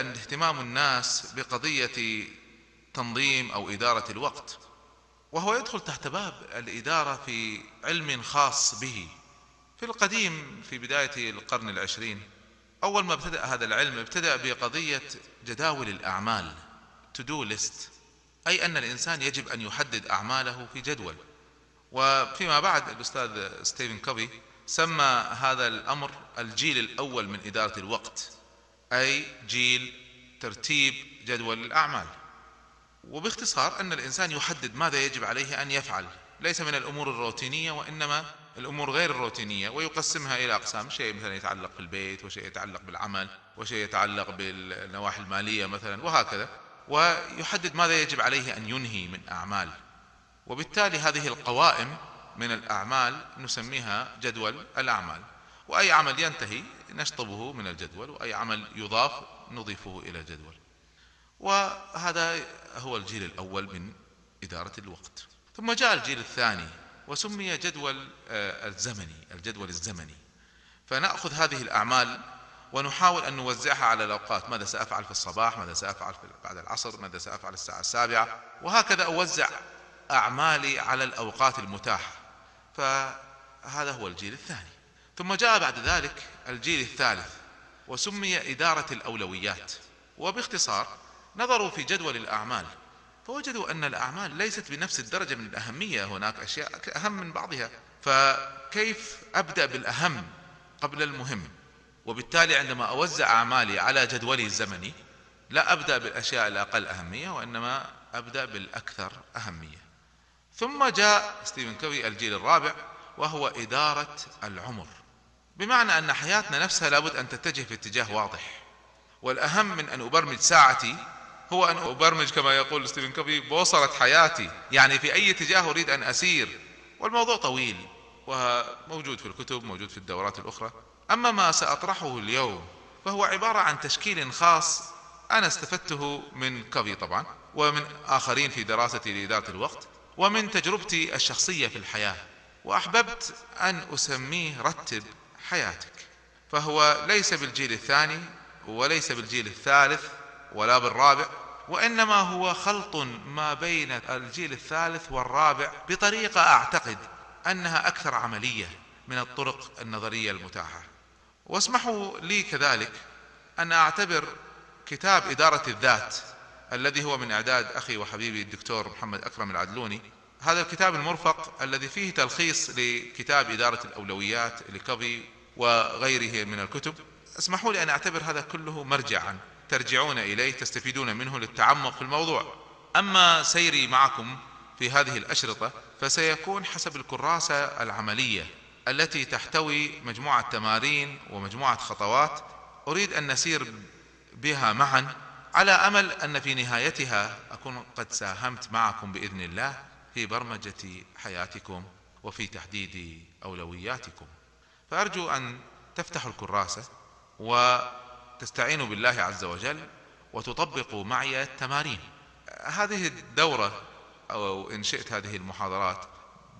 أن اهتمام الناس بقضية تنظيم أو إدارة الوقت وهو يدخل تحت باب الإدارة في علم خاص به. في القديم في بداية القرن العشرين أول ما ابتدأ هذا العلم ابتدأ بقضية جداول الأعمال to do list أي أن الإنسان يجب أن يحدد أعماله في جدول. وفيما بعد الأستاذ ستيفن كوفي سمى هذا الأمر الجيل الأول من إدارة الوقت. أي جيل ترتيب جدول الأعمال. وباختصار أن الإنسان يحدد ماذا يجب عليه أن يفعل. ليس من الأمور الروتينية وإنما الأمور غير الروتينية ويقسمها إلى أقسام شيء مثلا يتعلق بالبيت وشيء يتعلق بالعمل وشيء يتعلق بالنواحي المالية مثلا وهكذا. ويحدد ماذا يجب عليه أن ينهي من أعمال. وبالتالي هذه القوائم من الأعمال نسميها جدول الأعمال. وأي عمل ينتهي نشطبه من الجدول وأي عمل يضاف نضيفه إلى الجدول. وهذا هو الجيل الأول من إدارة الوقت. ثم جاء الجيل الثاني وسمي جدول آه، الزمني الجدول الزمني. فنأخذ هذه الأعمال ونحاول أن نوزعها على الأوقات. ماذا سأفعل في الصباح؟ ماذا سأفعل بعد العصر؟ ماذا سأفعل الساعة السابعة؟ وهكذا أوزع أعمالي على الأوقات المتاحة. فهذا هو الجيل الثاني. ثم جاء بعد ذلك الجيل الثالث وسمي إدارة الأولويات. وباختصار نظروا في جدول الأعمال فوجدوا أن الأعمال ليست بنفس الدرجة من الأهمية هناك أشياء أهم من بعضها. فكيف أبدأ بالأهم قبل المهم؟ وبالتالي عندما أوزع أعمالي على جدولي الزمني لا أبدأ بالأشياء الأقل أهمية وإنما أبدأ بالأكثر أهمية. ثم جاء ستيفن كوفي الجيل الرابع وهو إدارة العمر. بمعنى أن حياتنا نفسها لابد أن تتجه في اتجاه واضح. والأهم من أن أبرمج ساعتي هو أن أبرمج كما يقول ستيفن كوفي بوصلة حياتي. يعني في أي اتجاه أريد أن أسير. والموضوع طويل وموجود في الكتب موجود في الدورات الأخرى. أما ما سأطرحه اليوم فهو عبارة عن تشكيل خاص أنا استفدته من كوفي طبعا ومن آخرين في دراستي لإدارة الوقت ومن تجربتي الشخصية في الحياة. وأحببت أن أسميه رتب حياتك. فهو ليس بالجيل الثاني وليس بالجيل الثالث ولا بالرابع وإنما هو خلط ما بين الجيل الثالث والرابع بطريقة أعتقد أنها أكثر عملية من الطرق النظرية المتاحة. واسمحوا لي كذلك أن أعتبر كتاب إدارة الذات الذي هو من إعداد أخي وحبيبي الدكتور محمد أكرم العدلوني هذا الكتاب المرفق الذي فيه تلخيص لكتاب إدارة الأولويات لكوفي وغيره من الكتب. اسمحوا لي أن أعتبر هذا كله مرجعا. ترجعون إليه تستفيدون منه للتعمق في الموضوع. أما سيري معكم في هذه الأشرطة فسيكون حسب الكراسة العملية التي تحتوي مجموعة تمارين ومجموعة خطوات. أريد أن نسير بها معا على أمل أن في نهايتها أكون قد ساهمت معكم بإذن الله. في برمجة حياتكم وفي تحديد أولوياتكم. فأرجو أن تفتحوا الكراسة وتستعينوا بالله عز وجل وتطبقوا معي التمارين. هذه الدورة أو إن شئت هذه المحاضرات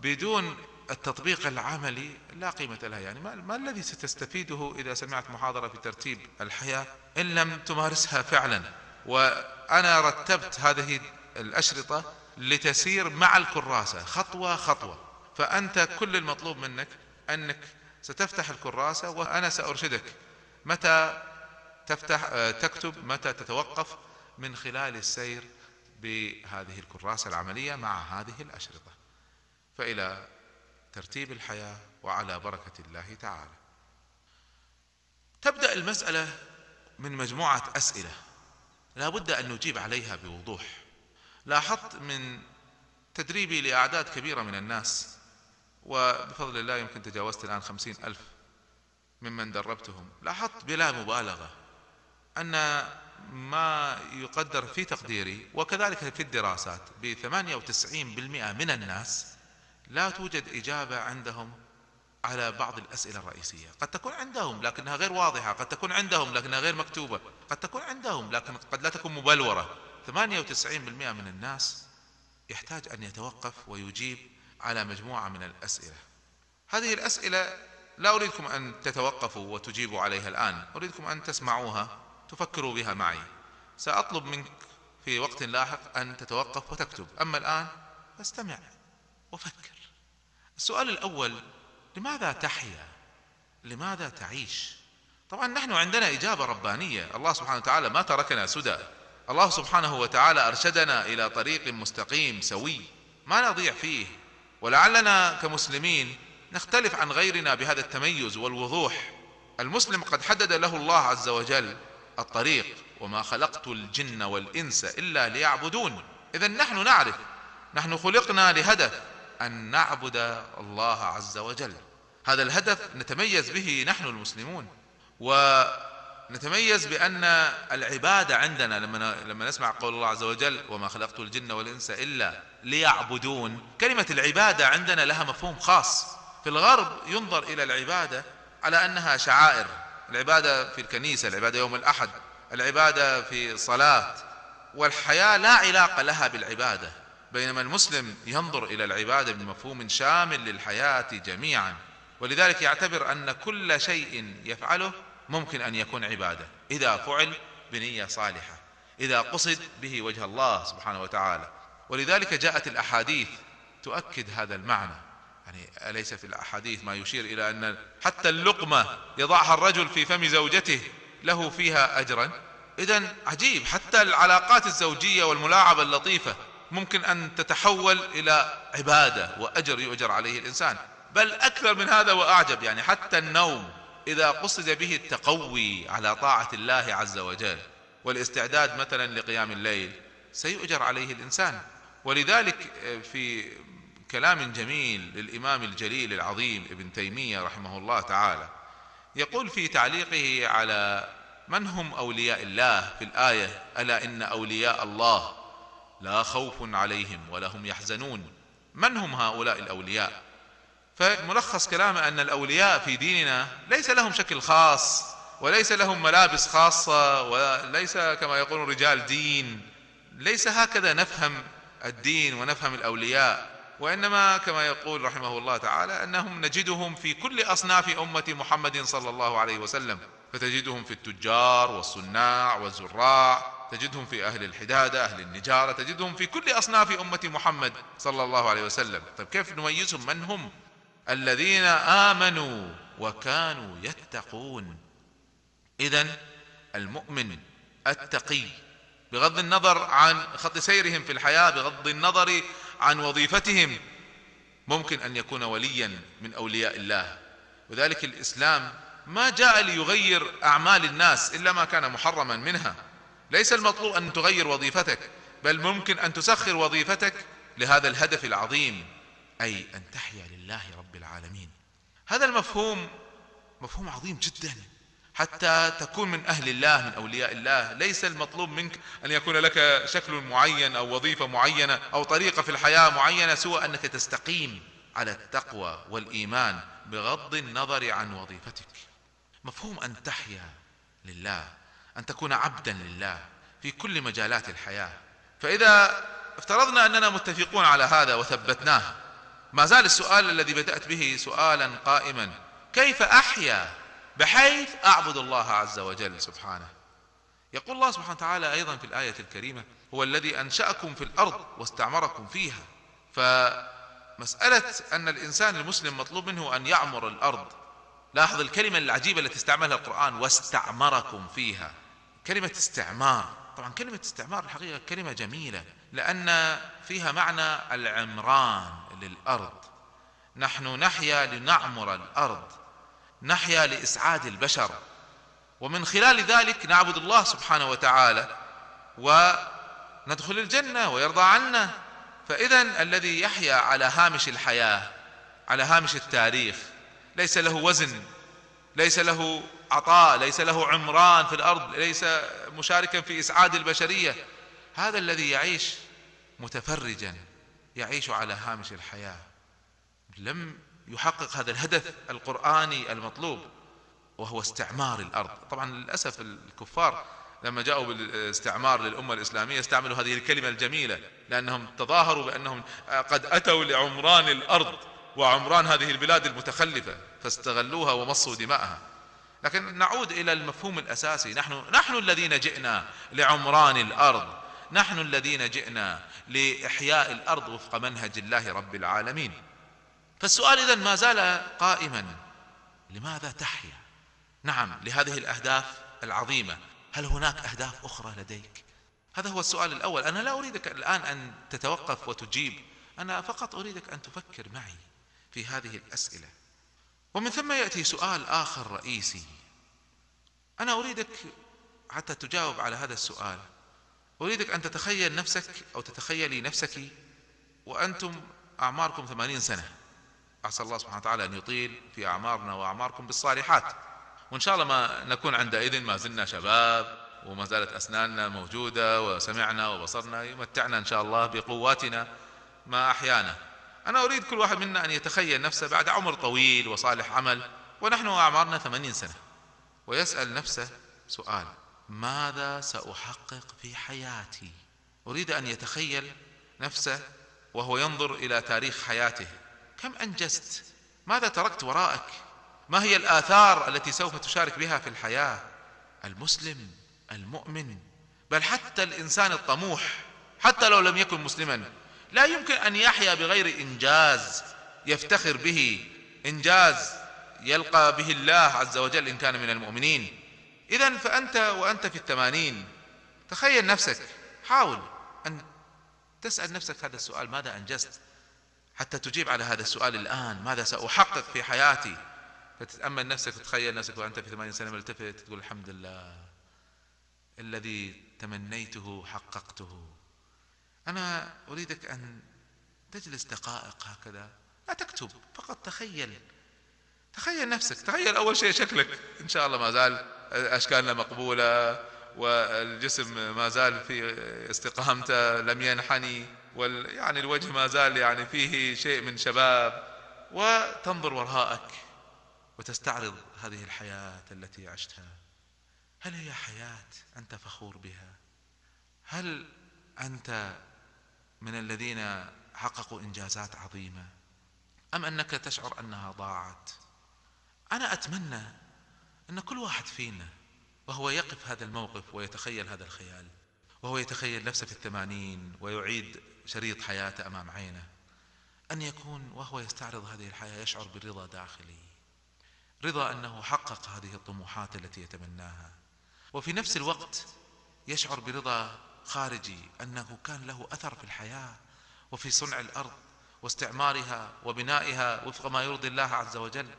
بدون التطبيق العملي لا قيمة لها. يعني ما, ما الذي ستستفيده إذا سمعت محاضرة في ترتيب الحياة إن لم تمارسها فعلا. وأنا رتبت هذه الأشرطة لتسير مع الكراسة. خطوة خطوة. فأنت كل المطلوب منك أنك ستفتح الكراسة وأنا سأرشدك. متى تفتح تكتب متى تتوقف من خلال السير بهذه الكراسة العملية مع هذه الأشرطة. فإلى ترتيب الحياة وعلى بركة الله تعالى. تبدأ المسألة من مجموعة أسئلة. لا بد أن نجيب عليها بوضوح. لاحظت من تدريبي لأعداد كبيرة من الناس وبفضل الله يمكن تجاوزت الآن خمسين ألف ممن دربتهم. لاحظت بلا مبالغة أن ما يقدر في تقديري وكذلك في الدراسات بثمانية وتسعين بالمئة من الناس لا توجد إجابة عندهم على بعض الأسئلة الرئيسية. قد تكون عندهم لكنها غير واضحة قد تكون عندهم لكنها غير مكتوبة قد تكون عندهم لكن قد لا تكون مبلورة. 98% من الناس يحتاج أن يتوقف ويجيب على مجموعة من الأسئلة. هذه الأسئلة لا أريدكم أن تتوقفوا وتجيبوا عليها الآن أريدكم أن تسمعوها تفكروا بها معي. سأطلب منك في وقت لاحق أن تتوقف وتكتب. أما الآن فاستمع وفكر. السؤال الأول لماذا تحيا؟ لماذا تعيش؟ طبعا نحن عندنا إجابة ربانية. الله سبحانه وتعالى ما تركنا سدى. الله سبحانه وتعالى أرشدنا إلى طريق مستقيم سوي ما نضيع فيه ولعلنا كمسلمين نختلف عن غيرنا بهذا التميز والوضوح. المسلم قد حدد له الله عز وجل الطريق وما خلقت الجن والإنس إلا ليعبدون. إذا نحن نعرف نحن خلقنا لهدف أن نعبد الله عز وجل. هذا الهدف نتميز به نحن المسلمون. ونتميز بأن العبادة عندنا لما لما نسمع قول الله عز وجل وما خلقت الجن والإنس إلا ليعبدون. كلمة العبادة عندنا لها مفهوم خاص. في الغرب ينظر إلى العبادة على أنها شعائر. العبادة في الكنيسة العبادة يوم الأحد العبادة في الصلاة والحياة لا علاقة لها بالعبادة بينما المسلم ينظر إلى العبادة بمفهوم شامل للحياة جميعا. ولذلك يعتبر أن كل شيء يفعله ممكن أن يكون عبادة. إذا فعل بنية صالحة. إذا قصد به وجه الله سبحانه وتعالى. ولذلك جاءت الأحاديث تؤكد هذا المعنى. يعني أليس في الأحاديث ما يشير إلى أن حتى اللقمة يضعها الرجل في فم زوجته له فيها أجرا؟ إذا عجيب. حتى العلاقات الزوجية والملاعبة اللطيفة ممكن أن تتحول إلى عبادة وأجر يؤجر عليه الإنسان. بل أكثر من هذا وأعجب. يعني حتى النوم إذا قصد به التقوي على طاعة الله عز وجل والاستعداد مثلا لقيام الليل سيؤجر عليه الإنسان. ولذلك في كلام جميل للإمام الجليل العظيم ابن تيمية رحمه الله تعالى يقول في تعليقه على من هم أولياء الله في الآية ألا إن أولياء الله لا خوف عليهم ولا هم يحزنون من هم هؤلاء الأولياء؟ فملخص كلامه أن الأولياء في ديننا ليس لهم شكل خاص وليس لهم ملابس خاصة وليس كما يقولون رجال دين. ليس هكذا نفهم الدين ونفهم الأولياء. وإنما كما يقول رحمه الله تعالى أنهم نجدهم في كل أصناف أمة محمد صلى الله عليه وسلم. فتجدهم في التجار والصناع والزراع تجدهم في أهل الحدادة أهل النجارة تجدهم في كل أصناف أمة محمد صلى الله عليه وسلم. طيب كيف نميزهم؟ من هم؟ الذين آمنوا وكانوا يتقون. إذا المؤمن التقي بغض النظر عن خط سيرهم في الحياة بغض النظر عن وظيفتهم ممكن أن يكون وليا من أولياء الله. وذلك الإسلام ما جاء ليغير أعمال الناس إلا ما كان محرما منها. ليس المطلوب أن تغير وظيفتك بل ممكن أن تسخر وظيفتك لهذا الهدف العظيم. أي أن تحيا لله رب العالمين. هذا المفهوم مفهوم عظيم جدا. حتى تكون من أهل الله من أولياء الله. ليس المطلوب منك أن يكون لك شكل معين أو وظيفة معينة أو طريقة في الحياة معينة سوى أنك تستقيم على التقوى والإيمان بغض النظر عن وظيفتك. مفهوم أن تحيا لله أن تكون عبدا لله في كل مجالات الحياة. فإذا افترضنا أننا متفقون على هذا وثبتناه ما زال السؤال الذي بدأت به سؤالا قائما. كيف أحيا بحيث أعبد الله عز وجل؟ سبحانه. يقول الله سبحانه وتعالى أيضا في الآية الكريمة هو الذي أنشأكم في الأرض واستعمركم فيها. فمسألة أن الإنسان المسلم مطلوب منه أن يعمر الأرض. لاحظ الكلمة العجيبة التي استعملها القرآن واستعمركم فيها. كلمة استعمار. طبعا كلمة استعمار الحقيقة كلمة جميلة لأن فيها معنى العمران للأرض. نحن نحيا لنعمر الأرض نحيا لإسعاد البشر. ومن خلال ذلك نعبد الله سبحانه وتعالى وندخل الجنة ويرضى عنا. فإذا الذي يحيا على هامش الحياة على هامش التاريخ ليس له وزن ليس له عطاء ليس له عمران في الأرض ليس مشاركا في إسعاد البشرية. هذا الذي يعيش متفرجا يعيش على هامش الحياة. لم يحقق هذا الهدف القرآني المطلوب وهو استعمار الأرض. طبعا للأسف الكفار لما جاءوا بالاستعمار للأمة الإسلامية استعملوا هذه الكلمة الجميلة لأنهم تظاهروا بأنهم قد أتوا لعمران الأرض وعمران هذه البلاد المتخلفة فاستغلوها ومصوا دماءها. لكن نعود إلى المفهوم الأساسي. نحن نحن الذين جئنا لعمران الأرض. نحن الذين جئنا لإحياء الأرض وفق منهج الله رب العالمين. فالسؤال اذا ما زال قائما. لماذا تحيا؟ نعم لهذه الأهداف العظيمة. هل هناك أهداف أخرى لديك؟ هذا هو السؤال الأول. أنا لا أريدك الآن أن تتوقف وتجيب. أنا فقط أريدك أن تفكر معي في هذه الأسئلة. ومن ثم يأتي سؤال آخر رئيسي. أنا أريدك حتى تجاوب على هذا السؤال. أريدك أن تتخيل نفسك أو تتخيلي نفسك وأنتم أعماركم ثمانين سنة. عسى الله سبحانه وتعالى أن يطيل في أعمارنا وأعماركم بالصالحات. وإن شاء الله ما نكون عندئذ ما زلنا شباب وما زالت أسناننا موجودة وسمعنا وبصرنا. يمتعنا إن شاء الله بقواتنا ما أحيانا. أنا أريد كل واحد منا أن يتخيل نفسه بعد عمر طويل وصالح عمل ونحن أعمارنا ثمانين سنة. ويسأل نفسه سؤال ماذا سأحقق في حياتي؟ أريد أن يتخيل نفسه وهو ينظر إلى تاريخ حياته. كم أنجزت؟ ماذا تركت وراءك؟ ما هي الآثار التي سوف تشارك بها في الحياة؟ المسلم المؤمن بل حتى الإنسان الطموح حتى لو لم يكن مسلما. لا يمكن أن يحيا بغير إنجاز يفتخر به. إنجاز يلقى به الله عز وجل إن كان من المؤمنين. اذا فأنت وأنت في الثمانين تخيل نفسك حاول أن تسأل نفسك هذا السؤال ماذا أنجزت؟ حتى تجيب على هذا السؤال الآن ماذا سأحقق في حياتي؟ فتتأمل نفسك وتخيل نفسك وأنت في ثمانين سنة ملتفت تقول الحمد لله الذي تمنيته حققته. أنا أريدك أن تجلس دقائق هكذا. لا تكتب فقط تخيل. تخيل نفسك. تخيل أول شيء شكلك. إن شاء الله ما زال أشكالنا مقبولة والجسم ما زال في استقامته لم ينحني وال يعني الوجه ما زال يعني فيه شيء من شباب. وتنظر وراءك وتستعرض هذه الحياة التي عشتها. هل هي حياة أنت فخور بها؟ هل أنت من الذين حققوا إنجازات عظيمة؟ أم أنك تشعر أنها ضاعت؟ أنا أتمنى أن كل واحد فينا وهو يقف هذا الموقف ويتخيل هذا الخيال وهو يتخيل نفسه في الثمانين ويعيد شريط حياته أمام عينه أن يكون وهو يستعرض هذه الحياة يشعر برضا داخلي رضا أنه حقق هذه الطموحات التي يتمناها وفي نفس الوقت يشعر برضا خارجي أنه كان له أثر في الحياة وفي صنع الأرض واستعمارها وبنائها وفق ما يرضي الله عز وجل.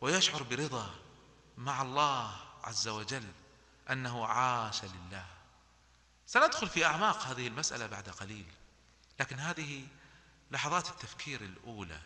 ويشعر برضا مع الله عز وجل أنه عاش لله. سندخل في أعماق هذه المسألة بعد قليل لكن هذه لحظات التفكير الأولى.